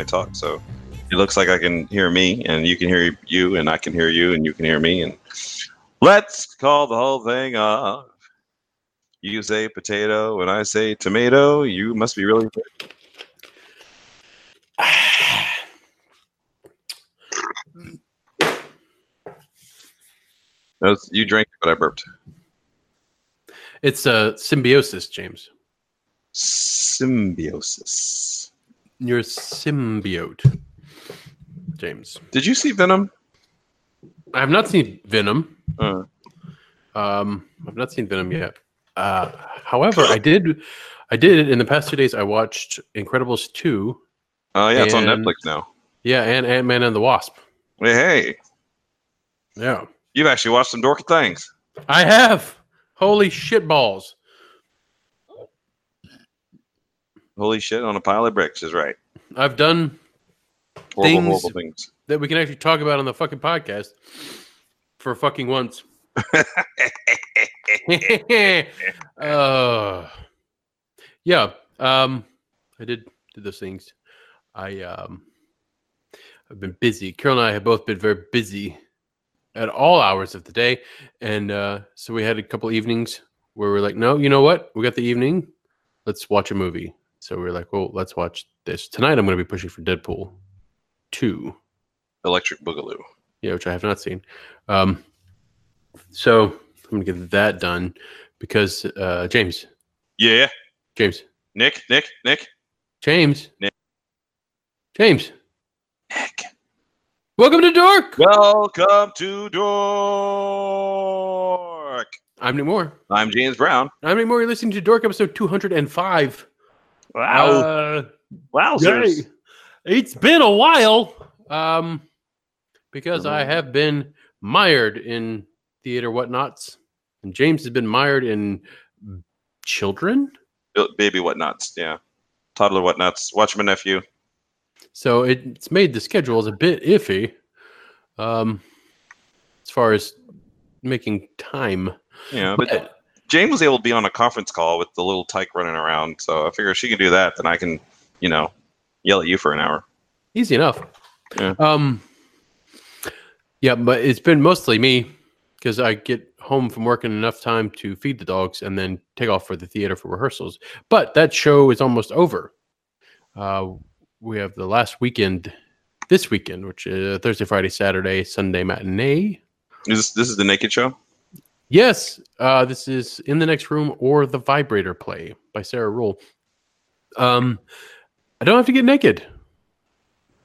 I talk, so it looks like I can hear me, and you can hear you, and I can hear you, and you can hear me, and let's call the whole thing off. You say potato, and I say tomato. You must be really. No, you drank but I burped. It's a symbiosis, James. Symbiosis. You're symbiote, James. Did you see Venom? I have not seen Venom. Uh, Um, I've not seen Venom yet. Uh, however, I did. I did in the past two days. I watched Incredibles two. oh yeah, it's on And- Netflix now. Yeah, and Ant Man and the Wasp. Hey, hey, Yeah, you've actually watched some dorky things. I have. Holy shit balls! Holy shit, on a pile of bricks is right. I've done Horrible, Things- horrible things. that we can actually talk about on the fucking podcast for fucking once. uh, yeah. Um, I did did those things. I um, I've been busy. Carol and I have both been very busy at all hours of the day, and uh, so we had a couple evenings where we're like, no, you know what? We got the evening. Let's watch a movie. So we are like, well, let's watch this tonight. I'm going to be pushing for Deadpool two. Electric Boogaloo. Yeah, which I have not seen. Um, so I'm gonna get that done because uh, James, Yeah, James, Knick, Knick, Knick, James, Knick. James. Knick. Welcome to Dorque. Welcome to Dorque. I'm Knick Moore. I'm James Brown. I'm Knick Moore. You're listening to Dorque episode 205. Wow, Uh, wowzers! It's been a while. Um, because I have been mired in theater whatnots, and James has been mired in children. Baby whatnots, yeah. Toddler whatnots. Watch my nephew. So it's made the schedules a bit iffy um, as far as making time. Yeah, but But Jane was able to be on a conference call with the little tyke running around. So I figure if she can do that, then I can, you know, yell at you for an hour. easy enough. Yeah. Um, yeah, but it's been mostly me because I get home from working enough time to feed the dogs and then take off for the theater for rehearsals. But that show is almost over. Uh, we have the last weekend, this weekend, which is Thursday, Friday, Saturday, Sunday matinee. Is this, this is the naked show? Yes, uh, this is in the next room or the vibrator play by Sarah Ruhl. Um, I don't have to get naked.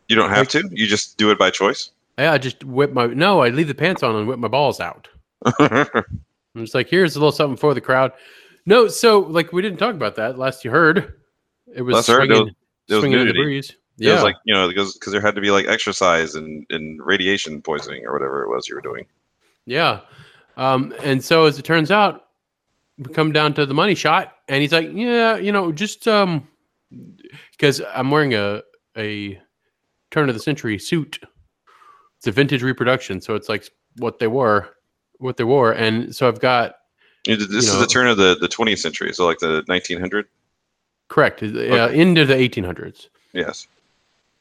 You don't have to. You just do it by choice. Yeah, I just whip my no. I leave the pants on and whip my balls out. I'm just like, here's a little something for the crowd. No, so like we didn't talk about that last you heard. It was Last I heard, swinging, there was swinging in the nudity. breeze. It Yeah, was like you know because because there had to be like exercise and, and radiation poisoning or whatever it was you were doing. yeah. Um, and so as it turns out, we come down to the money shot, and he's like, yeah, you know, just um, because I'm wearing a a turn of the century suit. It's a vintage reproduction, so it's like what they wore, what they wore, and so I've got This You is the turn of the, the 20th century, so like the 1900. correct uh, into the 1800s. Yes.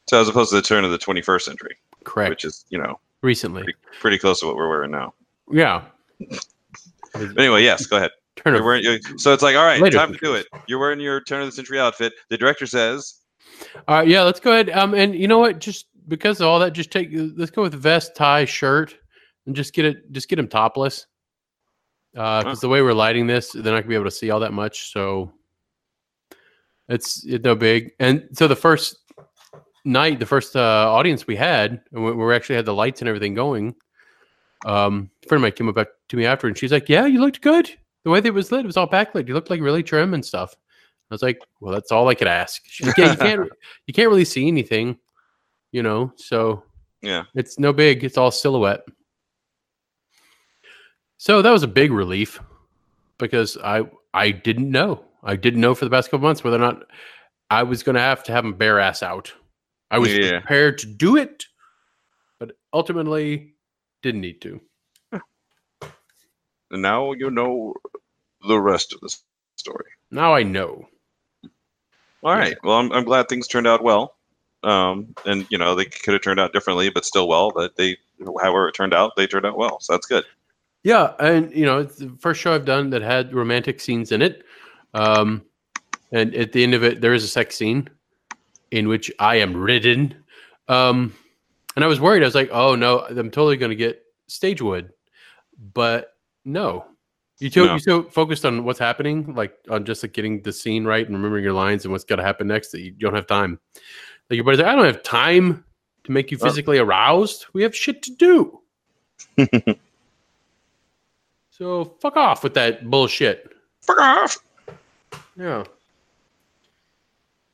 So as opposed to the turn of the 21st century, Correct. which is you know recently. pretty, pretty close to what we're wearing now. Yeah. Anyway, yes, go ahead. Turn wearing, so it's like, all right, time to do it. You're wearing your turn of the century outfit. The director says, all right, yeah, let's go ahead. Um, and you know what? Just because of all that, just take. Let's go with vest, tie, shirt, and just get it. Just get him topless. Uh, because the way we're lighting this, they're not gonna be able to see all that much. So it's it's no big. And so the first night, the first uh, audience we had, and we, we actually had the lights and everything going. Um, a friend of mine came up to me after, and she's like, "Yeah, you looked good. The way that it was lit, it was all backlit. You looked like really trim and stuff." I was like, "Well, that's all I could ask." She's like, "Yeah, you can't, you can't really see anything, you know. So yeah, it's no big. It's all silhouette." So that was a big relief because I I didn't know. I didn't know for the past couple months whether or not I was going to have to have him bare ass out. I was Yeah. prepared to do it, but ultimately didn't need to. and now you know the rest of the story. Now I know. All right. Well, I'm, I'm glad things turned out well. Um, and you know they could have turned out differently, but still well. But they, however it turned out, they turned out well. So that's good. Yeah, and you know, it's the first show I've done that had romantic scenes in it. Um, and at the end of it, there is a sex scene in which I am ridden. Um, and I was worried. I was like, "Oh no, I'm totally going to get stage wood," but no. You too, No. you so focused on what's happening, like on just like getting the scene right and remembering your lines and what's got to happen next that you don't have time. Like your buddy's like, I don't have time to make you physically aroused. We have shit to do. so fuck off with that bullshit. Fuck off. Yeah.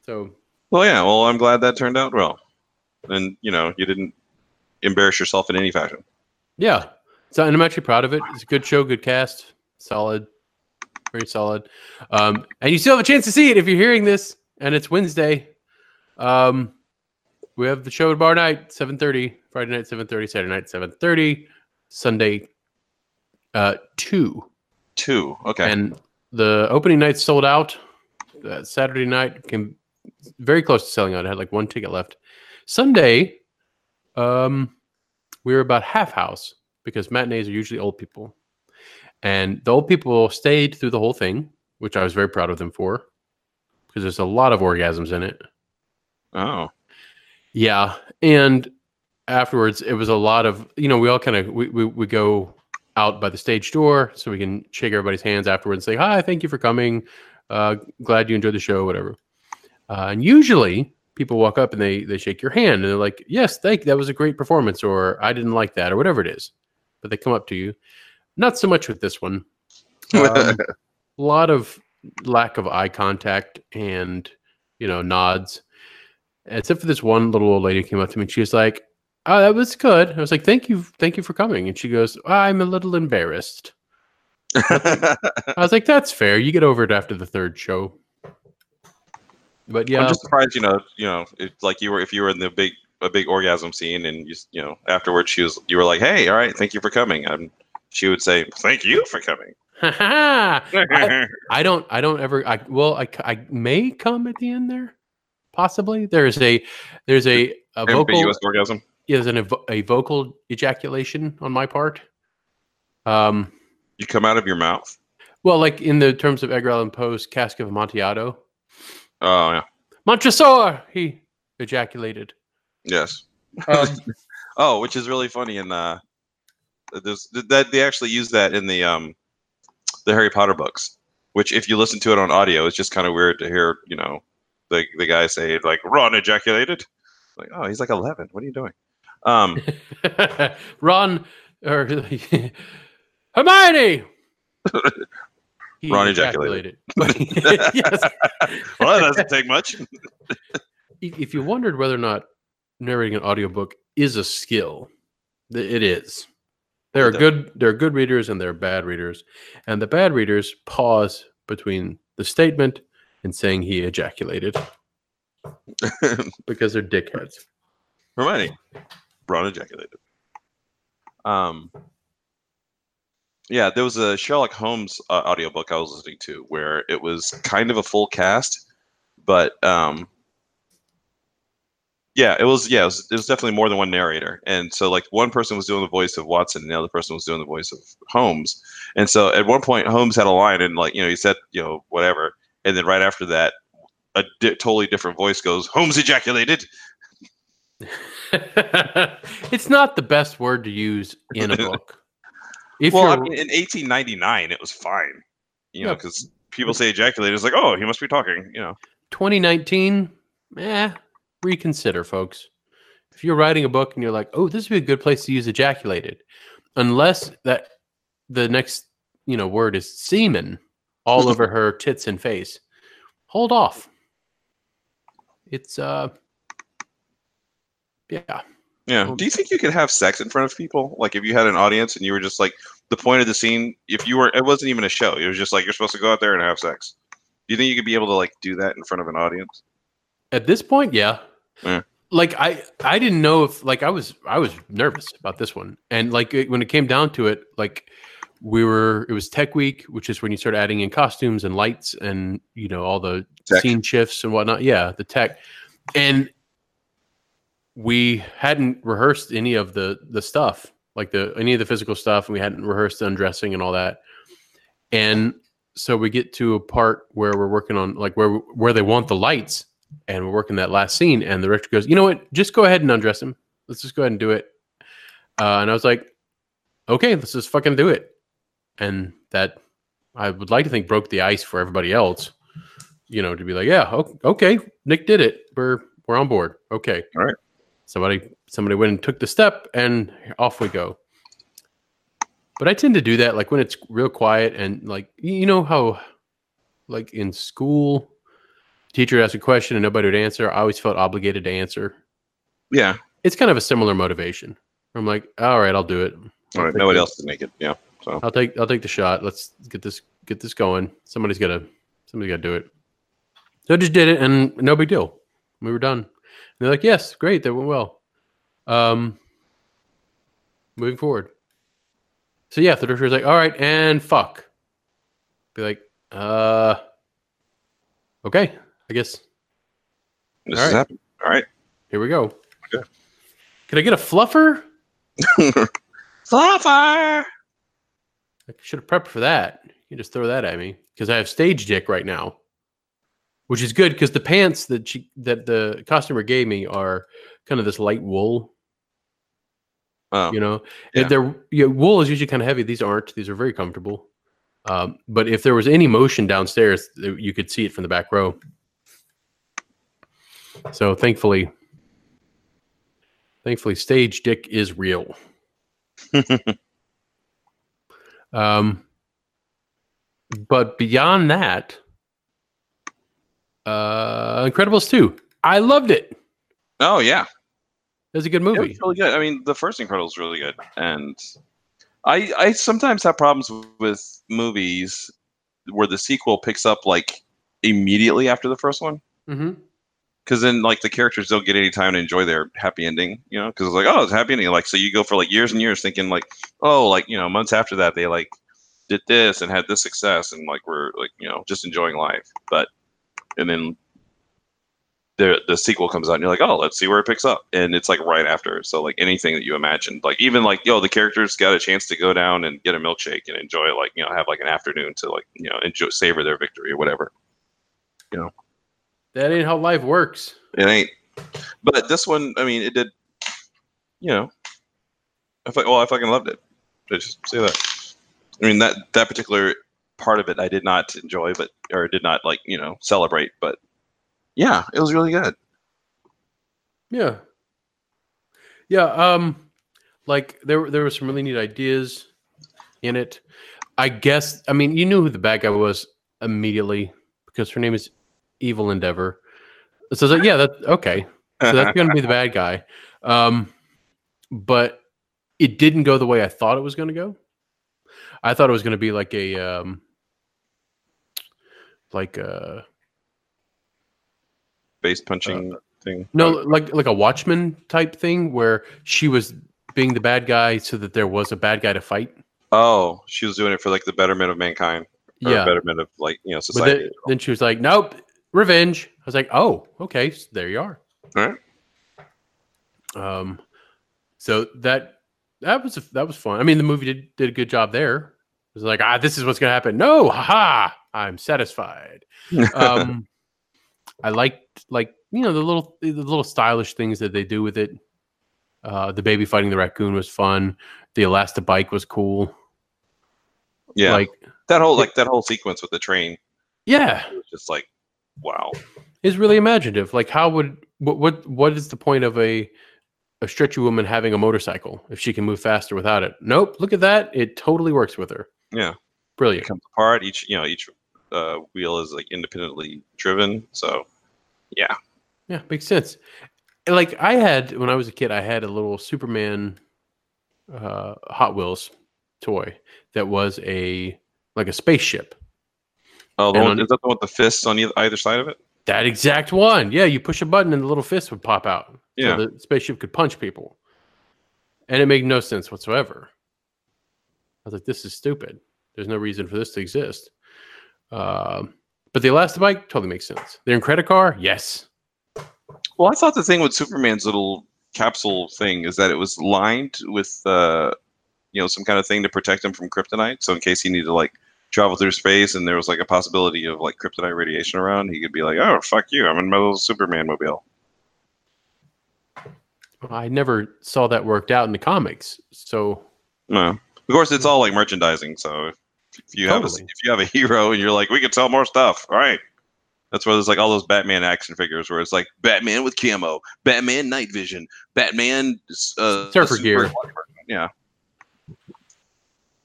So Well, yeah. Well, I'm glad that turned out well, and you know you didn't embarrass yourself in any fashion. yeah. So and I'm actually proud of it. It's a good show, good cast, solid, very solid. Um, and you still have a chance to see it if you're hearing this, and it's Wednesday. Um, we have the show tomorrow night, 7:30, Friday night, 7:30, Saturday night, 7:30, Sunday, uh, two. Two. Okay. And the opening night sold out. Uh, Saturday night came very close to selling out. I had like one ticket left. Sunday, um, we were about half house because matinees are usually old people, and the old people stayed through the whole thing, which I was very proud of them for because there's a lot of orgasms in it. oh. Yeah, and afterwards it was a lot of you know we all kind of we, we we go out by the stage door so we can shake everybody's hands afterwards and say hi, thank you for coming, uh, glad you enjoyed the show, whatever. Uh, and usually people walk up and they they shake your hand and they're like, yes, thank that was a great performance or I didn't like that or whatever it is, but they come up to you. Not so much with this one. Um, a lot of lack of eye contact and you know nods. Except for this one little old lady came up to me and she was like oh that was good. I was like thank you thank you for coming. And she goes i'm a little embarrassed. I was like that's fair. You get over it after the third show but yeah I'm just surprised. You know. You know. If, like you were, if you were in the big a big orgasm scene, and you you know afterwards she was, you were like, hey, all right, thank you for coming. And she would say, thank you for coming. I, I don't i don't ever i well I, I may come at the end there possibly there's a there's a, a vocal Ambiguous orgasm. is an evo- a vocal ejaculation on my part. Um, You come out of your mouth. well, like in the terms of Edgar Allan Poe's Cask of Amontillado, Oh yeah. Montresor, he ejaculated. Yes. Um, Oh, which is really funny. And uh, there's that they actually use that in the um, the Harry Potter books. Which, if you listen to it on audio, it's just kind of weird to hear. You know, the the guy say like Ron ejaculated. Like, oh, he's like eleven. What are you doing? Um, Ron or Hermione. He Ron ejaculated. ejaculated. yes. well, that doesn't take much. if you wondered whether or not narrating an audiobook is a skill, it is. There are good there are good readers and there are bad readers. And the bad readers pause between the statement and saying he ejaculated because they're dickheads. Hermione, Ron ejaculated. Um, yeah, there was a Sherlock Holmes uh, audiobook I was listening to where it was kind of a full cast, but um, yeah, it was yeah, it was, it was definitely more than one narrator, and so like one person was doing the voice of Watson, and the other person was doing the voice of Holmes, and so at one point Holmes had a line, and like you know he said you know whatever, and then right after that, a di- totally different voice goes Holmes ejaculated. it's not the best word to use in a book. If well, I mean, in 1899, it was fine, you know, Yeah. because people say ejaculated. is like, oh, he must be talking, you know. 2019, eh, reconsider, folks. If you're writing a book and you're like, oh, this would be a good place to use ejaculated, unless that the next you know word is semen all over her tits and face, hold off. It's uh, yeah. Yeah. Do you think you could have sex in front of people? Like, if you had an audience and you were just like the point of the scene, if you were, it wasn't even a show. It was just like you're supposed to go out there and have sex. Do you think you could be able to like do that in front of an audience? At this point, yeah. Yeah. Like I, I didn't know if like I was, I was nervous about this one, and like it, when it came down to it, like we were, it was Tech Week, which is when you start adding in costumes and lights and you know all the Tech. scene shifts and whatnot. Yeah, the tech, and we hadn't rehearsed any of the the stuff, like the any of the physical stuff, we hadn't rehearsed undressing and all that. And so we get to a part where we're working on like where where they want the lights, and we're working that last scene, and the director goes, "You know what? Just go ahead and undress him. Let's just go ahead and do it." Uh, and I was like, "Okay, let's just fucking do it." And that I would like to think broke the ice for everybody else. You know, to be like, "Yeah, okay, Knick did it. We're we're on board. Okay, All right. Somebody somebody went and took the step, and off we go. But I tend to do that like when it's real quiet and like you know how like in school teacher asks a question and nobody would answer. I always felt obligated to answer. Yeah. It's kind of a similar motivation. I'm like, all right, I'll do it. All right. take Nobody else can make it. Yeah. So I'll take I'll take the shot. Let's get this get this going. Somebody's gotta somebody's gotta do it. So I just did it and no big deal. We were done. They're like, yes, great, that went well. Um moving forward. So yeah, the director's like, all right, and fuck. Be like, uh okay, I guess this All is right. All right. here we go. Okay. Can I get a fluffer? Fluffer. I should have prepped for that. You just throw that at me because I have stage dick right now, which is good because the pants that she that the costumer gave me are kind of this light wool. Oh, You know, Yeah. And they're yeah, wool is usually kind of heavy. These aren't. These are very comfortable. Um, but if there was any motion downstairs, you could see it from the back row. So thankfully, thankfully, stage dick is real. Um, but beyond that, uh, Incredibles 2. I loved it. Oh yeah. It was a good movie. really good. I mean, the first Incredibles really good, and I I sometimes have problems with movies where the sequel picks up like immediately after the first one. hmm because then like the characters don't get any time to enjoy their happy ending, you know, because it's like, oh, it's a happy ending. Like, so you go for like years and years thinking like, oh, like, you know, months after that, they like did this and had this success and like, we're like, you know, just enjoying life. But, and then the, the sequel comes out and you're like, oh, let's see where it picks up. And it's like right after. So like anything that you imagined, like even like, yo, the characters got a chance to go down and get a milkshake and enjoy like, you know, have like an afternoon to like, you know, enjoy, savor their victory or whatever. You know, that ain't how life works. It ain't. But this one, I mean, it did. You know, I well, I fucking loved it. I just say that. I mean that that particular part of it, I did not enjoy, but or did not like you know celebrate. But yeah, it was really good. Yeah. Yeah. Um, like there, there were some really neat ideas in it. I guess. I mean, you knew who the bad guy was immediately because her name is Evil Endeavor. So yeah, that's okay. So that's going to be the bad guy. Um, but it didn't go the way I thought it was going to go. I thought it was going to be like a, um, like a Base punching thing. no, like like a Watchman type thing where she was being the bad guy so that there was a bad guy to fight. Oh, she was doing it for like the betterment of mankind. Or Yeah. betterment of like you know society. then, then she was like, "Nope, revenge." I was like, "Oh, okay, s- there you are." All right. Um, so that that was that was fun. I mean, the movie did did a good job there. It was like, ah, this is what's gonna happen. No, haha, I'm satisfied. Um, I liked like you know the little the little stylish things that they do with it. Uh, the baby fighting the raccoon was fun. The elastic bike was cool. yeah, Like, that whole like that whole sequence with the train yeah, was just like, wow. is really imaginative. Like, how would what what what is the point of a a stretchy woman having a motorcycle if she can move faster without it? Nope. Look at that. It totally works with her. Yeah. Brilliant. it comes apart. Each you know each uh, wheel is like independently driven. So yeah, Yeah, makes sense. Like I had when I was a kid, I had a little Superman uh, Hot Wheels toy that was a like a spaceship. oh, one, on- is that the one with the fists on either, either side of it? That exact one. Yeah, you push a button and the little fist would pop out. Yeah. So the spaceship could punch people. And it made no sense whatsoever. I was like, this is stupid. There's no reason for this to exist. Um, but the Elastabike totally makes sense. They're in credit Incredicar, yes. Well, I thought the thing with Superman's little capsule thing is that it was lined with uh, you know some kind of thing to protect him from kryptonite. So in case he needed to like travel through space and there was like a possibility of like kryptonite radiation around, he could be like, "Oh fuck you, I'm in my little Superman mobile." I never saw that worked out in the comics. So No, of course it's all like merchandising. So if, you have a, if you have a hero and you're like, we could sell more stuff, all right. That's where there's like all those Batman action figures where it's like Batman with camo, Batman night vision, Batman uh, Surfer gear. Yeah,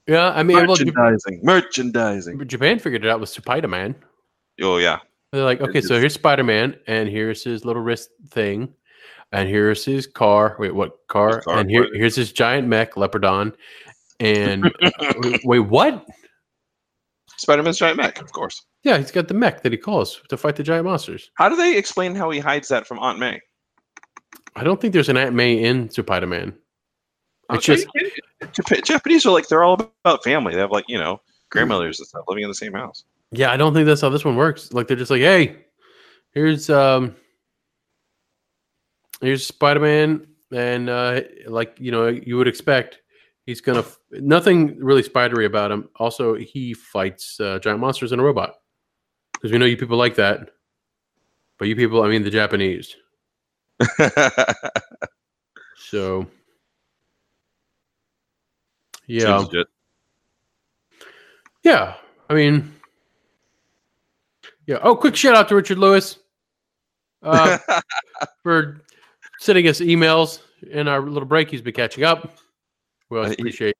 yeah, I mean, well, merchandising, merchandising. Japan figured it out with Spider Man. Oh yeah, They're like, okay, so here's Spider Man, and here's his little wrist thing, and here's his car. Wait, what car? Car, and here, here's his giant mech, Leopardon. And wait, what? Spider-Man's giant mech, of course. Yeah, he's got the mech that he calls to fight the giant monsters. How do they explain how he hides that from Aunt May? I don't think there's an Aunt May in Spider Man. It's just are you kidding? Jap- Japanese are like they're all about family. They have like you know grandmothers and stuff living in the same house. yeah, I don't think that's how this one works. Like they're just like, hey, here's um, here's Spider Man, and uh, like you know, you would expect, he's gonna f- nothing really spidery about him. Also, he fights uh, giant monsters and a robot because we know you people like that. But you people, I mean the Japanese. So yeah. Yeah, I mean, yeah. Oh, quick shout out to Richard Lewis uh, for sending us emails in our little break. He's been catching up. We always Uh, appreciate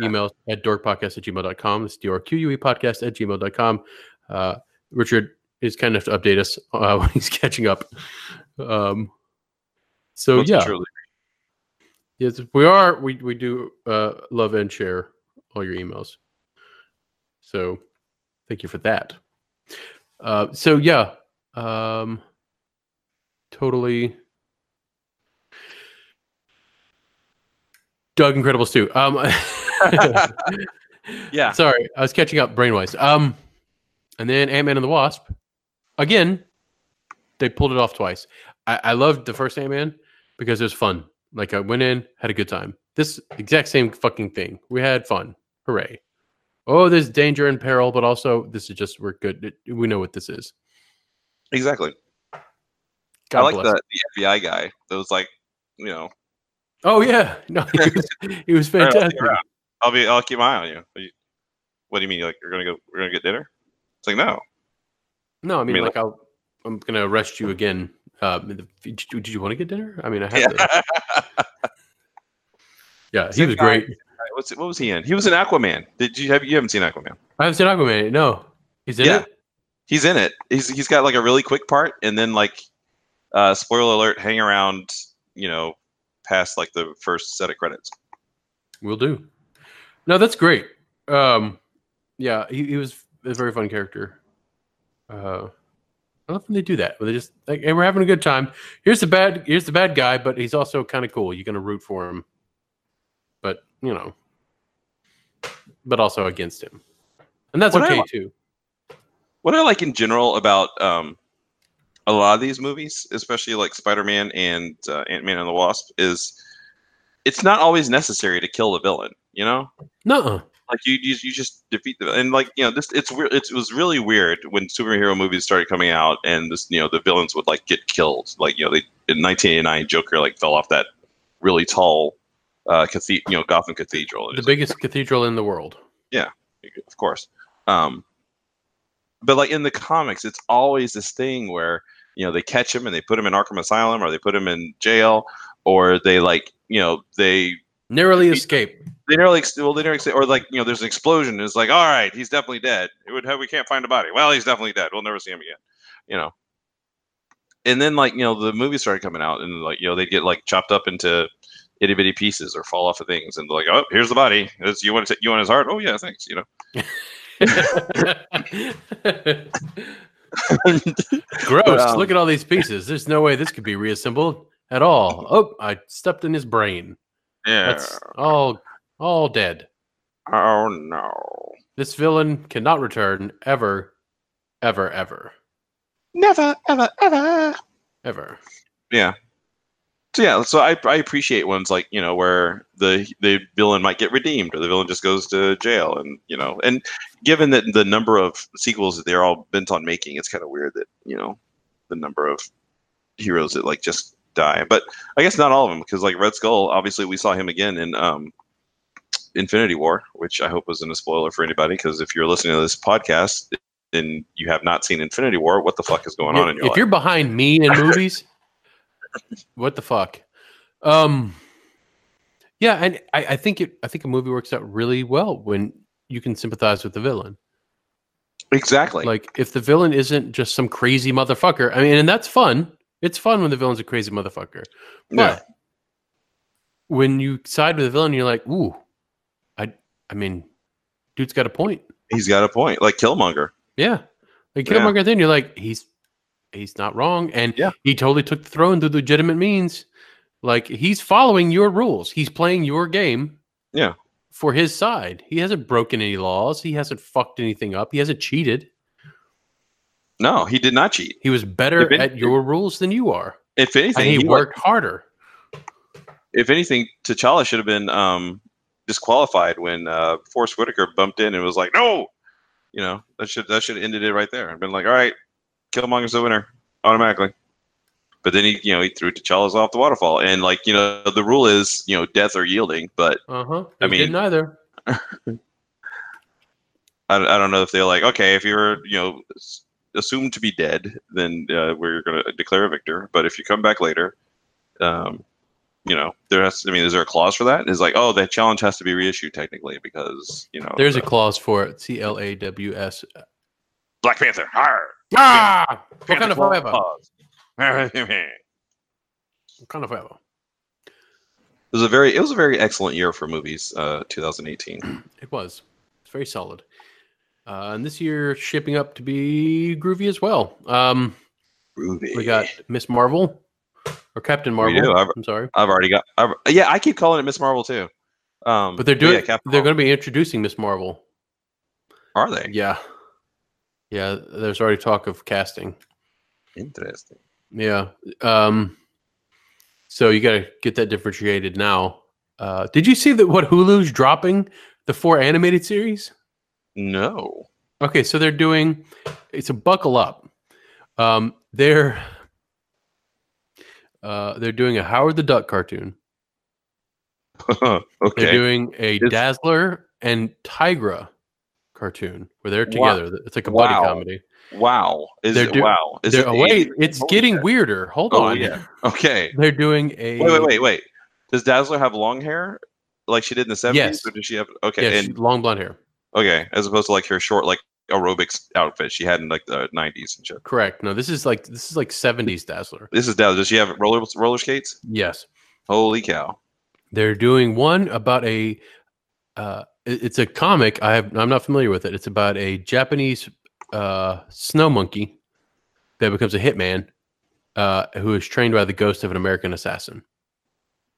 emails at dorquepodcast at gmail.com. It's D-O-R-Q-U-E podcast at gmail.com. Uh, Richard is kind enough to update us uh, when he's catching up. Um, so, yeah. truly. Yes, we are. We we do uh, love and share all your emails. So, thank you for that. Uh, so yeah, um, totally. Doug Incredibles too. Um, Yeah. Sorry, I was catching up brainwise. Um, and then Ant Man and the Wasp. Again, they pulled it off twice. I, I loved the first Ant Man because it was fun. Like I went in, had a good time. This exact same fucking thing. We had fun. Hooray! Oh, there's danger and peril, but also this is just we're good. We know what this is. Exactly. God I like the, the FBI guy that was like, you know, Oh yeah, no, he was, he was "All right, I'll fantastic. I'll be, I'll keep my eye on you. You- What do you mean? Like you're gonna go? We're gonna get dinner? It's like no. No, I mean, mean, like I'll, I'm gonna arrest you again. Uh, did, you- did you want to get dinner? I mean, I have to. Yeah. Yeah, he was great. What's what was he in? He was in Aquaman. Did you have you haven't seen Aquaman? I haven't seen Aquaman. No, he's in Yeah. it. He's in it. He's he's got like a really quick part, and then like, uh, spoiler alert, hang around, you know, past like the first set of credits. We'll do. No, that's great. Um, yeah, he, he was a very fun character. Uh, I love when they do that. They just like, hey, we're having a good time. Here's the bad. Here's the bad guy, but he's also kind of cool. You're gonna root for him, but you know, but also against him, and that's What okay too. What I like in general about um, a lot of these movies, especially like Spider-Man and uh, Ant-Man and the Wasp, is it's not always necessary to kill the villain. You know, No, like you you, you just defeat the and like you know this it's weird. It was really weird when superhero movies started coming out and this you know the villains would like get killed. Like you know they in 1989 Joker like fell off that really tall uh cathedral, you know Gotham Cathedral. The biggest cathedral in the world. Yeah of course. Um, but like in the comics, it's always this thing where you know they catch him and they put him in Arkham Asylum or they put him in jail or they like you know they Narrowly He- escape. they narrowly well they nearly ex- or like you know there's an explosion and it's like all right he's definitely dead. It would have we can't find a body. Well he's definitely dead. We'll never see him again. You know. And then like you know the movies started coming out and like you know they get like chopped up into itty bitty pieces or fall off of things and they're like oh here's the body. It's, you want to you want his heart? Oh yeah thanks. You know. Gross. um, Look at all these pieces. There's no way this could be reassembled at all. Oh, I stepped in his brain. Yeah. That's all all dead. Oh no. This villain cannot return ever, ever, ever, Never, ever, ever. ever. Yeah. So yeah, so I, I appreciate ones like you know where the the villain might get redeemed or the villain just goes to jail and you know and given that the number of sequels that they're all bent on making, it's kind of weird that you know the number of heroes that like just die. But I guess not all of them because like Red Skull, obviously we saw him again in um, Infinity War, which I hope wasn't a spoiler for anybody because if you're listening to this podcast and you have not seen Infinity War, what the fuck is going on in your if life? you're behind me in movies, what the fuck? Um, yeah, and I, I think it. I think a movie works out really well when you can sympathize with the villain. Exactly. Like if the villain isn't just some crazy motherfucker. I mean, and that's fun. It's fun when the villain's a crazy motherfucker. But Yeah. when you side with the villain, you're like, ooh, I. I mean, dude's got a point. He's got a point. Like Killmonger. Yeah. Like Yeah. Killmonger, then you're like, he's he's not wrong. And Yeah. he totally took the throne through legitimate means. Like he's following your rules. He's playing your game. Yeah. For his side. He hasn't broken any laws. He hasn't fucked anything up. He hasn't cheated. No, he did not cheat. He was better at your rules than you are. If anything, And he, he worked harder. if anything, T'Challa should have been um, disqualified when uh, Forest Whitaker bumped in and was like, "No," you know that should that should have ended it right there and been like, "All right, Killmonger's the winner automatically." But then he, you know, he threw T'Challa's off the waterfall, and like you know, the rule is you know death or yielding. But Uh-huh. I mean- did neither. I, I don't know if they're like, okay, if you're you know assumed to be dead, then uh, we're going to declare a victor. But if you come back later, um, you know, there has. I mean, is there a clause for that? Is like, oh, that challenge has to be reissued technically because you know There's a clause for it. C L A W S. Black Panther. Arr! Ah! What kind of forever? it What kind of forever? It was a very it was a very excellent year for movies. Uh, 2018. It was. It's very solid. Uh, and this year shipping up to be groovy as well. Um, Groovy. we got Miss Marvel or Captain Marvel. do. I've- I'm sorry, I've already got. I've, yeah, I keep calling it Miss Marvel too. Um, but they're doing. yeah, Captain they're going to be introducing Miss Marvel. Are they? Yeah, yeah. There's already talk of casting. Interesting. Yeah. Um, so you got to get that differentiated now. Uh, did you see that what Hulu's dropping the four animated series? No. Okay, so they're doing it's a buckle up. Um, they're uh, they're doing a Howard the Duck cartoon. okay. They're doing a It's- Dazzler and Tigra cartoon where they're together. It's like a buddy Wow. comedy. Wow. Is They're it do- wow? Is it oh, wait, it's Holy getting weirder. Hold Oh, on. yeah. Okay. They're doing a Wait, wait, wait, wait. Does Dazzler have long hair like she did in the 70s? Yes. Or does she have okay. Yeah, and long blonde hair. okay, as opposed to like her short like aerobics outfit she had in like the 90s and shit. Correct. No, this is like this is like 70s Dazzler. This is Dazzler. Does she have roller roller skates? Yes. Holy cow. They're doing one about a. Uh, it's a comic. I have. I'm not familiar with it. It's about a Japanese uh, snow monkey that becomes a hitman, uh, who is trained by the ghost of an American assassin.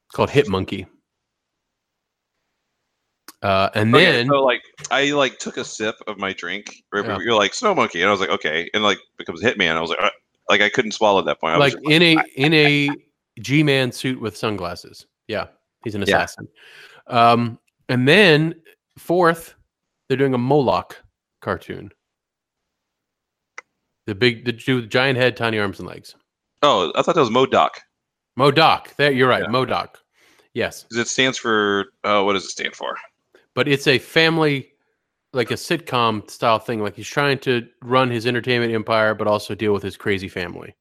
It's called Hit Monkey. Uh, and Okay, then so like I like took a sip of my drink. Right, Yeah. You're like snow monkey, and I was like, okay, and like becomes Hitman. I was like, uh, like I couldn't swallow at that point. I like in a in a G-man suit with sunglasses. Yeah, he's an Yeah. assassin. Um, and then fourth, they're doing a Moloch cartoon. The big, the with giant head, tiny arms and legs. oh, I thought that was MODOK MODOK. There, you're right. Yeah. MODOK. Yes, because it stands for. Uh, what does it stand for? but it's a family, like a sitcom style thing. Like he's trying to run his entertainment empire, but also deal with his crazy family.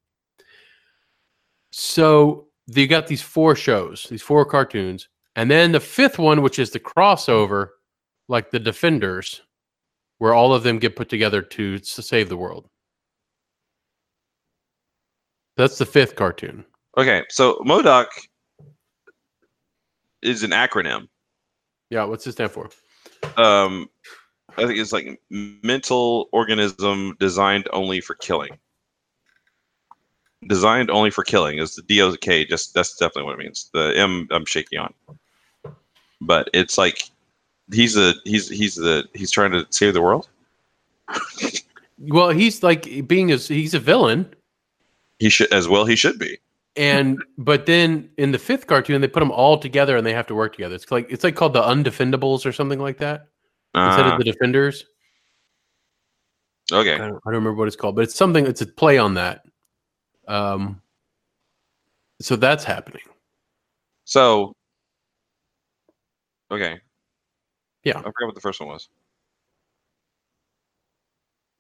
So you got these four shows, these four cartoons, and then the fifth one, which is the crossover, like the Defenders, where all of them get put together to s- save the world. That's the fifth cartoon. Okay, so MODOK is an acronym. Yeah, what's it stand for? Um, I think it's like mental organism designed only for killing. Designed only for killing is the DOK. Just that's definitely what it means. The M I'm shaky on, but it's like he's a he's he's the he's trying to save the world. Well, he's like being as he's a villain. He should as well. He should be. and but then in the fifth cartoon, they put them all together and they have to work together. It's like it's like called the Undefendables or something like that instead Uh, of the Defenders. I okay. don't, I don't remember what it's called, but it's something. It's a play on that. Um, so that's happening. So, okay. Yeah. I forgot what the first one was.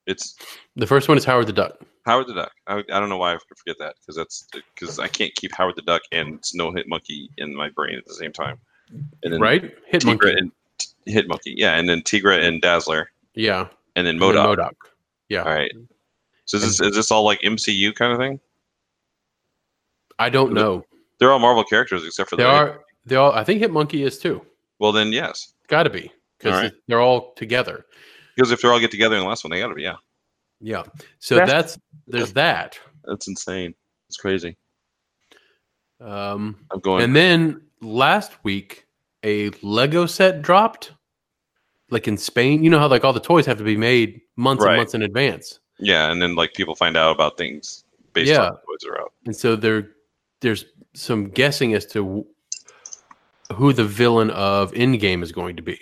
It's The first one is Howard the Duck. Howard the Duck. I, I don't know why I forget that because that's because I can't keep Howard the Duck and Snow Hit Monkey in my brain at the same time. And then right? Hit Tigra Monkey. and Hit Monkey, yeah, and then Tigra and Dazzler, Yeah. and then and then MODOK. MODOK. Yeah. All right. So is this is this all like MCU kind of thing? I don't know. They're all Marvel characters except for They the are. They all. I think Hit Monkey is too. Well, then yes, Got to be because All right. they're all together. because if they're all get together in the last one, they got to be. Yeah, Yeah. So That's- that's there's that. that's insane. It's crazy. Um, I'm going. and then last week, a Lego set dropped, like in Spain. You know how like all the toys have to be made months Right. and months in advance, yeah, and then like people find out about things based Yeah. on toys are out. and so there there's some guessing as to wh- who the villain of Endgame is going to be.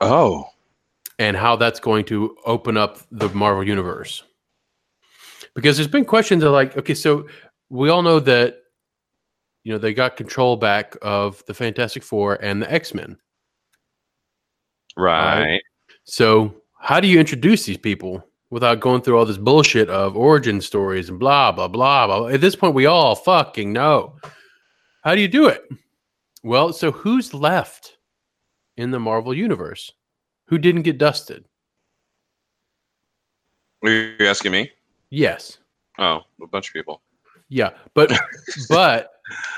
Oh, and how that's going to open up the Marvel universe. Because there's been questions of like, okay, so we all know that you know they got control back of the Fantastic Four and the X Men. right. So how do you introduce these people without going through all this bullshit of origin stories and blah blah blah blah? At this point, we all fucking know. How do you do it? Well, so who's left in the Marvel universe? Who didn't get dusted? Are you asking me? Yes. Oh, a bunch of people. Yeah, but but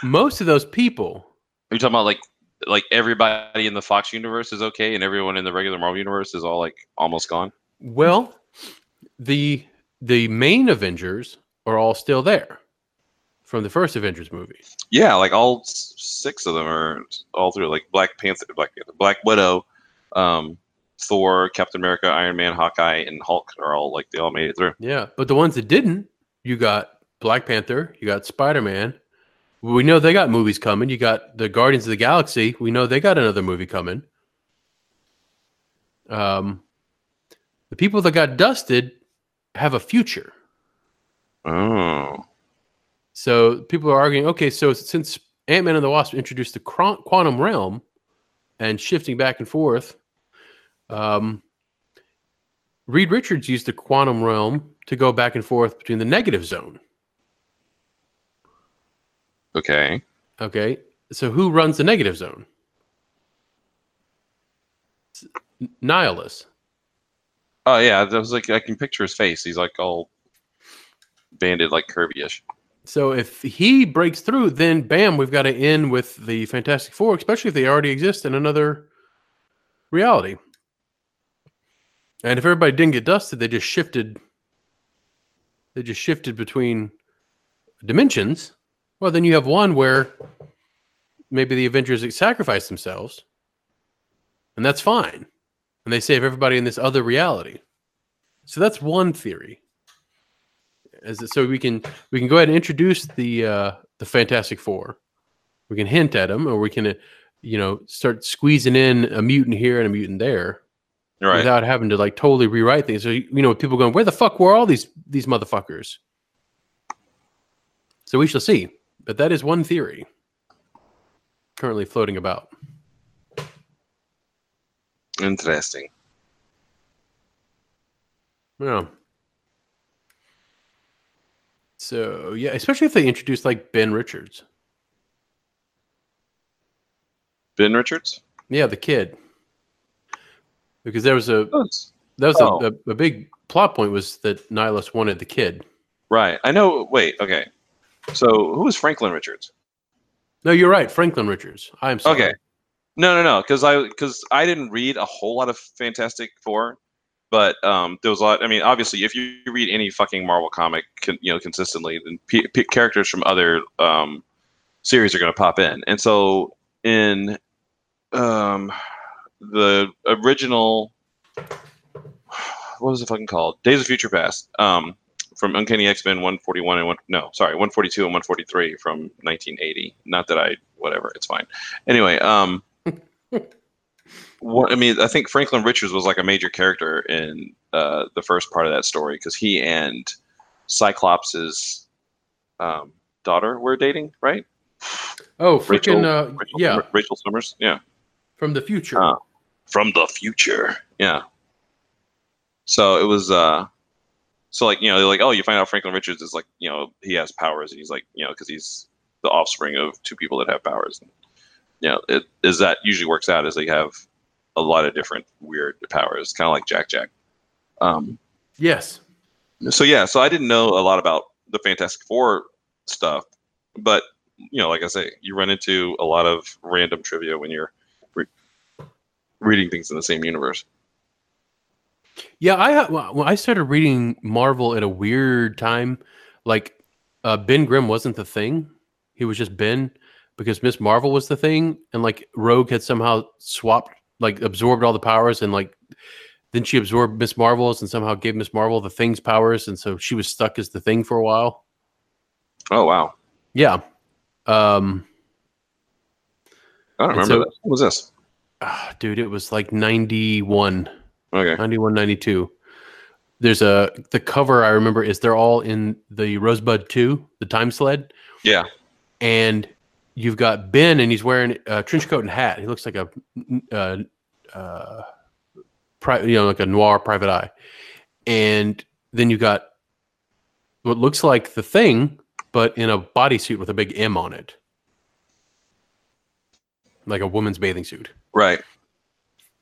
most of those people, Are you talking about like like everybody in the Fox universe is okay, and everyone in the regular Marvel universe is all like almost gone? well, the the main Avengers are all still there from the first Avengers movie. Yeah, like all six of them are all through. Like Black Panther, Black Panther, Black Widow, um, Thor, Captain America, Iron Man, Hawkeye, and Hulk are all like they all made it through. Yeah, but the ones that didn't, you got Black Panther, you got Spider Man. We know they got movies coming. You got the Guardians of the Galaxy. We know they got another movie coming. Um, the people that got dusted have a future. Oh, So people are arguing, okay, so since Ant Man and the Wasp introduced the quantum realm and shifting back and forth, um, Reed Richards used the quantum realm to go back and forth between the negative zone. okay. Okay, so who runs the negative zone? Nihilus. Oh yeah, that was like I can picture his face. He's like all banded, like Kirby-ish. So if he breaks through, then bam, we've got to end with the Fantastic Four, especially if they already exist in another reality. And if everybody didn't get dusted, they just shifted. They just shifted between dimensions. Well, then you have one where maybe the Avengers sacrifice themselves, and that's fine, and they save everybody in this other reality. So that's one theory. As so we can we can go ahead and introduce the uh, the Fantastic Four. We can hint at them, or we can, uh, you know, start squeezing in a mutant here and a mutant there Right. without having to like totally rewrite things. So you know, people going, where the fuck were all these these motherfuckers? So we shall see. But that is one theory currently floating about. Interesting. Yeah. So yeah, especially if they introduce like Ben Richards. Ben Richards. Yeah, the kid. Because there was a that was Oh. a, a, a big plot point was that Nihilus wanted the kid. Right. I know. Wait. Okay. So who was Franklin Richards? No, you're right, Franklin Richards. I'm sorry. Okay. No, no, no. Because I because I didn't read a whole lot of Fantastic Four, but um, there was a lot. I mean, obviously, if you read any fucking Marvel comic, con, you know, consistently, then p- p- characters from other um, series are going to pop in. And so in um, the original, what was it fucking called? Days of Future Past. Um, from Uncanny X Men 141 and one no sorry 142 and 143 from 1980. Not that I whatever it's fine. Anyway, um, what I mean I think Franklin Richards was like a major character in uh, the first part of that story because he and Cyclops's um, daughter were dating, right? Oh, freaking uh, Rachel, yeah, Rachel Summers, yeah. from the future. Uh, from the future. Yeah. So it was uh so like, you know, they're like, oh, you find out Franklin Richards is like, you know, he has powers and he's like, you know, because he's the offspring of two people that have powers. And, you know, it is that usually works out as they have a lot of different weird powers, kind of like Jack Jack. Um yes. so yeah, so I didn't know a lot about the Fantastic Four stuff, but you know, like I say, you run into a lot of random trivia when you're re- reading things in the same universe. Yeah, I well, when I started reading Marvel at a weird time. Like uh, Ben Grimm wasn't the thing; he was just Ben because Miss Marvel was the thing, and like Rogue had somehow swapped, like absorbed all the powers, and like then she absorbed Miss Marvel's, and somehow gave Miss Marvel the Thing's powers, and so she was stuck as the Thing for a while. Oh wow, Yeah, um, I don't remember so- that. What was this? ah, dude, it was like ninety one. Okay, 91 92 there's a the cover i remember is they're all in the rosebud 2 the time sled yeah, and you've got ben and he's wearing a trench coat and hat he looks like a uh, uh, pri- you know like a noir private eye and then you got what looks like the thing but in a bodysuit with a big m on it like a woman's bathing suit right.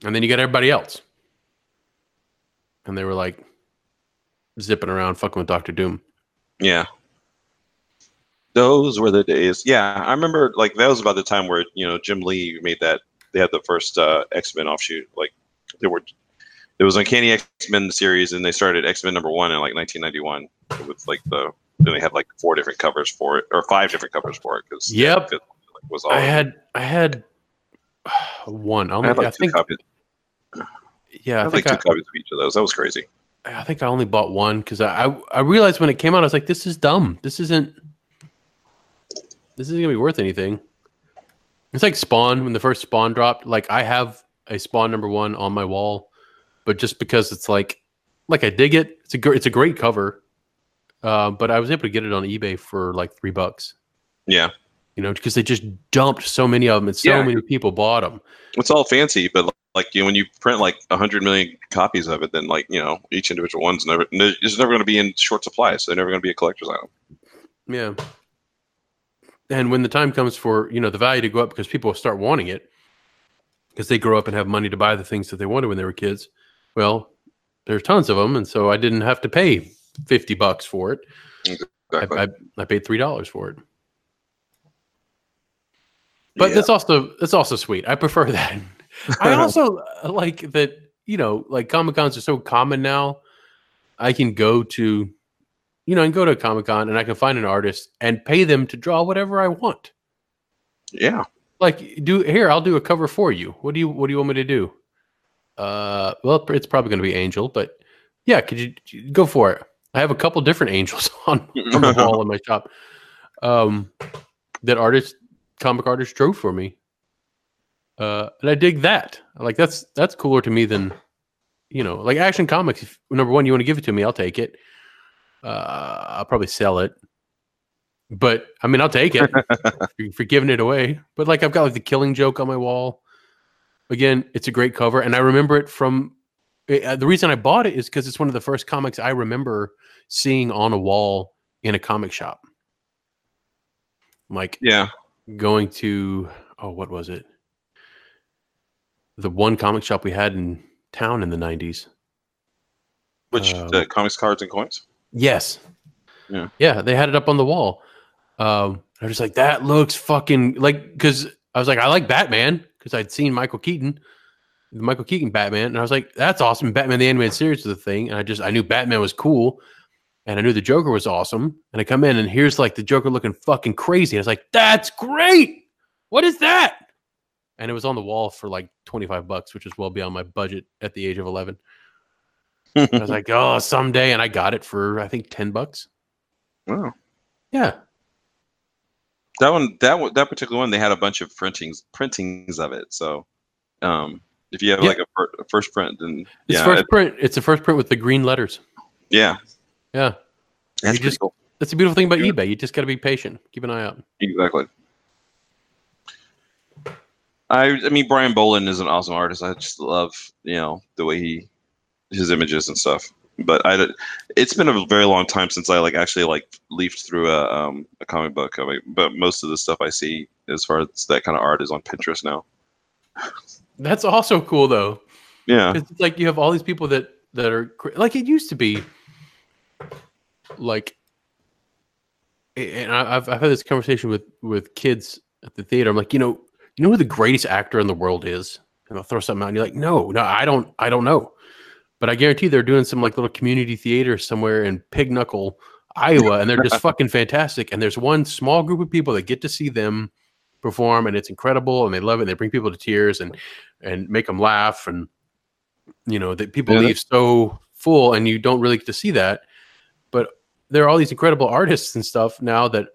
and then you got everybody else. And they were like zipping around fucking with Doctor Doom. Yeah, those were the days. Yeah, I remember. Like that was about the time where you know Jim Lee made that. They had the first uh, X Men offshoot. Like there were, it was Uncanny X Men series, and they started X Men number one in like 1991 with like the. Then they had like four different covers for it, or five different covers for it. Because Yep. was all. I had I had one. I, I only, had I, like two think copies. yeah, I I had like think two I, copies of each of those. That was crazy. I think I only bought one because I, I I realized when it came out I was like this is dumb. This isn't this isn't gonna be worth anything. It's like Spawn when the first Spawn dropped. Like I have a Spawn number one on my wall, but just because it's like like I dig it. It's a gr- it's a great cover. Uh, but I was able to get it on eBay for like three bucks. Yeah, You know, because they just dumped so many of them, and so Yeah. many people bought them. it's all fancy, but like you know, when you print like a hundred million copies of it, then like you know, each individual one's never it's never going to be in short supply, so they're never going to be a collector's item. Yeah. And when the time comes for, you know, the value to go up because people start wanting it because they grow up and have money to buy the things that they wanted when they were kids. Well, there's tons of them. And so I didn't have to pay 50 bucks for it. Exactly. I, I, I paid $3 for it. But Yeah. that's also, that's also sweet. I prefer that. I also uh, like that, you know, like Comic Cons are so common now. I can go to, you know, I can go to a Comic Con and I can find an artist and pay them to draw whatever I want. yeah, Like, do here, I'll do a cover for you. What do you What do you want me to do? Uh, well, it's probably going to be Angel, but yeah, could you you go for it? I have a couple different angels on, on the wall in my shop. Um, that artist, comic artist, drew for me. Uh, and I dig that. Like that's that's cooler to me than, you know, like Action Comics. If, number one, you want to give it to me, I'll take it. Uh, I'll probably sell it, but I mean, I'll take it for, for giving it away. But like, I've got like the Killing Joke on my wall. Again, it's a great cover, and I remember it from. Uh, the reason I bought it is because it's one of the first comics I remember seeing on a wall in a comic shop. Like yeah, going to oh what was it the one comic shop we had in town in the 90s which Um, the comics, cards, and coins. Yes. Yeah. yeah they had it up on the wall. Um i was just like that looks fucking like because i was like i like batman because i'd seen michael keaton the michael keaton batman and i was like that's awesome batman the animated series was a thing and i just i knew batman was cool and i knew the joker was awesome and i come in and here's like the joker looking fucking crazy And i was like that's great! What is that? And it was on the wall for like 25 bucks which is well beyond my budget at the age of 11 I was like, oh, someday, and I got it for I think ten bucks. wow. Yeah, That one, that one, that particular one, they had a bunch of printings, printings of it. So, um, if you have Yeah. like a, a first print, then it's yeah, first it- print. It's the first print with the green letters. yeah, Yeah, that's just- cool. that's the beautiful thing about Yeah. eBay. You just got to be patient. Keep an eye out. Exactly. I I mean Brian Bolland is an awesome artist. I just love you know the way he his images and stuff. But I it's been a very long time since I like actually like leafed through a um a comic book. I mean, but most of the stuff I see as far as that kind of art is on Pinterest now. That's also cool though. Yeah, it's like you have all these people that that are like it used to be. Like, and I- I've I've had this conversation with with kids at the theater. I'm like, you know, you know who the greatest actor in the world is, and I'll throw something out, and you're like, no, no, I don't, I don't know, but I guarantee they're doing some like little community theater somewhere in Pig Knuckle, Iowa, and they're just fucking fantastic. And there's one small group of people that get to see them perform, and it's incredible, and they love it. And they bring people to tears and and make them laugh, and you know that people Yeah. leave so full, and you don't really get to see that. But there are all these incredible artists and stuff now that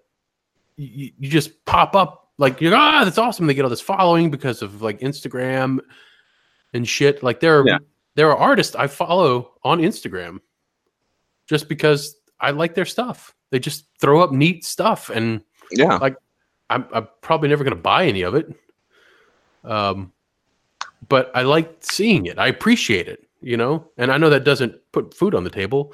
you, you just pop up like you're ah that's awesome. They get all this following because of like Instagram and shit. Like there are Yeah. There are artists I follow on Instagram just because I like their stuff. They just throw up neat stuff and Yeah. I'm, I'm probably never going to buy any of it. Um, but I like seeing it. I appreciate it, you know. And I know that doesn't put food on the table,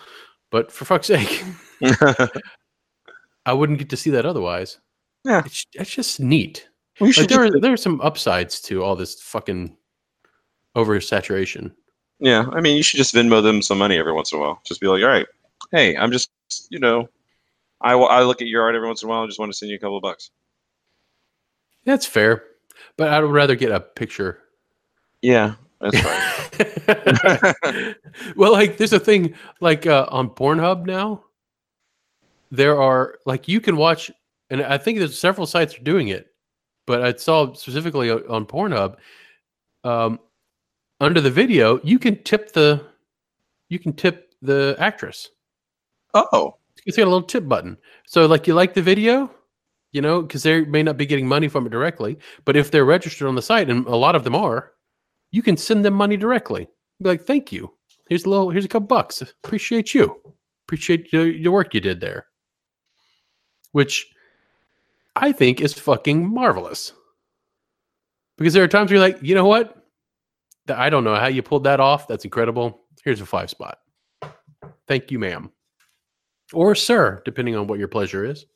but for fuck's sake, I wouldn't get to see that otherwise. Yeah. it's, it's just neat. Like there, just- are, there are some upsides to all this fucking oversaturation. Yeah. I mean, you should just Venmo them some money every once in a while. Just be like, all right, hey, I'm just you know, I I look at your art every once in a while. I just want to send you a couple of bucks. That's fair, but I would rather get a picture. Yeah, that's fine. well, like there's a thing like uh, on Pornhub now. There are like you can watch, and I think there's several sites are doing it, but I saw specifically on Pornhub. Um, under the video, you can tip the, you can tip the actress. oh, It's got a little tip button. So like you like the video, you know, because they may not be getting money from it directly, but if they're registered on the site, and a lot of them are, you can send them money directly. Be like, thank you. Here's a little. Here's a couple bucks. Appreciate you. Appreciate the, work you did there. Which I think is fucking marvelous. Because there are times where you're like, you know what? I don't know how you pulled that off. That's incredible. Here's a five spot. Thank you, ma'am or sir, depending on what your pleasure is.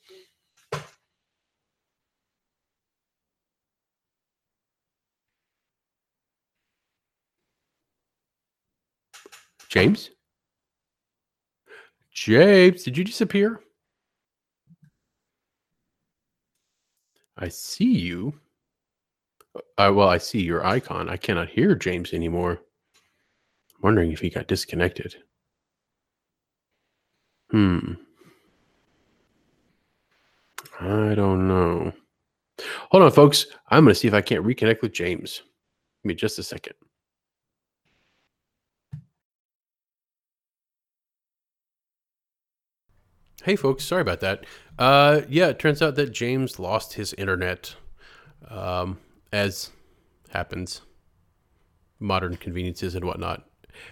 James? James, did you disappear? I see you. Uh, well, I see your icon. I cannot hear James anymore. I'm wondering if he got disconnected. Hmm. I don't know. Hold on, folks. I'm going to see if I can't reconnect with James. Give me just a second. Hey, folks. Sorry about that. Uh, yeah, it turns out that James lost his internet, um, as happens, modern conveniences and whatnot,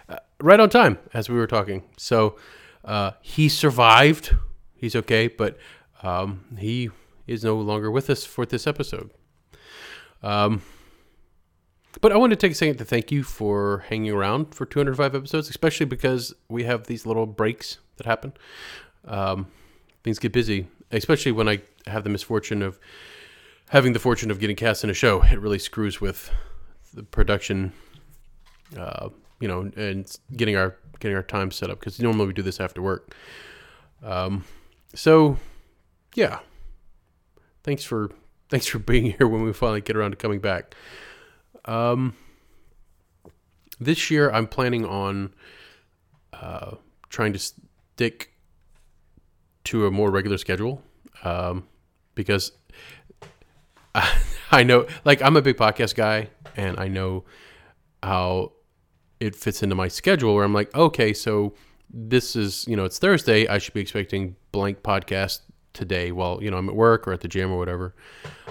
uh, right on time as we were talking. So uh, he survived. He's okay, but um, he is no longer with us for this episode. Um, but I want to take a second to thank you for hanging around for 205 episodes, especially because we have these little breaks that happen. Um, things get busy, especially when I have the misfortune of having the fortune of getting cast in a show. It really screws with the production, uh, you know, and getting our getting our time set up because normally we do this after work. Um, so, yeah, thanks for thanks for being here when we finally get around to coming back. Um, this year I'm planning on uh, trying to stick to a more regular schedule um, because I, know, like, I'm a big podcast guy, and I know how it fits into my schedule where I'm like, okay, so this is you know it's Thursday. I should be expecting blank podcast today while you know I'm at work or at the gym or whatever.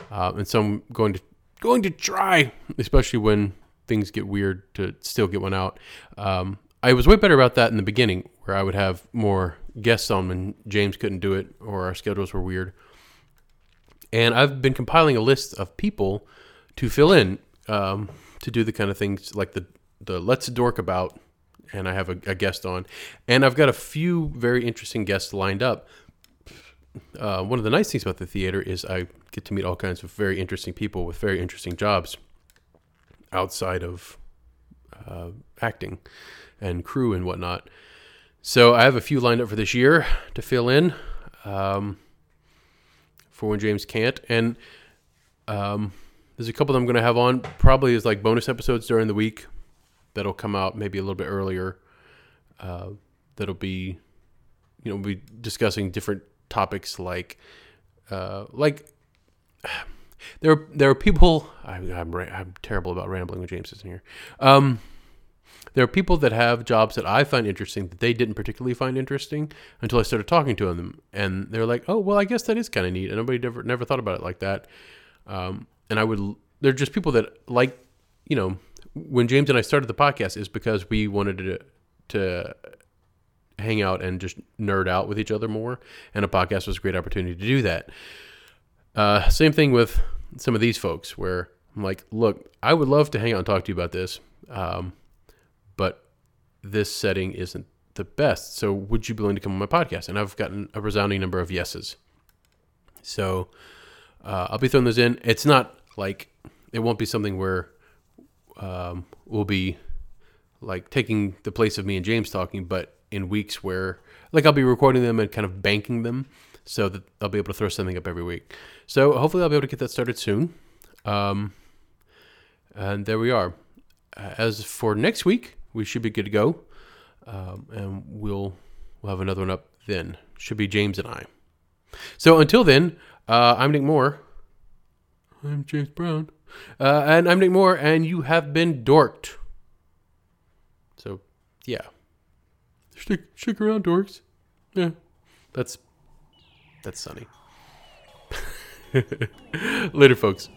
Uh, and so I'm going to going to try, especially when things get weird, to still get one out. Um, I was way better about that in the beginning, where I would have more guests on when James couldn't do it or our schedules were weird. And I've been compiling a list of people to fill in um, to do the kind of things like the the Let's Dork About, and I have a, a guest on, and I've got a few very interesting guests lined up. Uh, one of the nice things about the theater is I get to meet all kinds of very interesting people with very interesting jobs outside of uh, acting and crew and whatnot. So I have a few lined up for this year to fill in um, for when James can't, and um, there's a couple that I'm going to have on probably as like bonus episodes during the week that'll come out maybe a little bit earlier. Uh, that'll be, you know, we'll be discussing different topics like, uh, like there there are people. I, I'm I'm terrible about rambling when James isn't here. Um, there are people that have jobs that I find interesting that they didn't particularly find interesting until I started talking to them, and they're like, "Oh, well, I guess that is kind of neat." And nobody never never thought about it like that. Um, and I would they're just people that like you know when James and I started the podcast is because we wanted to to hang out and just nerd out with each other more, and a podcast was a great opportunity to do that. Uh, same thing with some of these folks, where I'm like, look, I would love to hang out and talk to you about this, um, but this setting isn't the best. So would you be willing to come on my podcast? And I've gotten a resounding number of yeses. So uh, I'll be throwing those in. It's not like it won't be something where um, we'll be like taking the place of me and James talking, but in weeks where like I'll be recording them and kind of banking them so that I'll be able to throw something up every week. So hopefully I'll be able to get that started soon. Um, and there we are. As for next week, we should be good to go, um, and we'll we'll have another one up then. Should be James and I. So until then, uh, I'm Knick Moore. I'm James Brown. Uh, and I'm Knick Moore, and you have been dorked. So, yeah. Stick, stick around, dorks. Yeah. That's, that's sunny. Later, folks.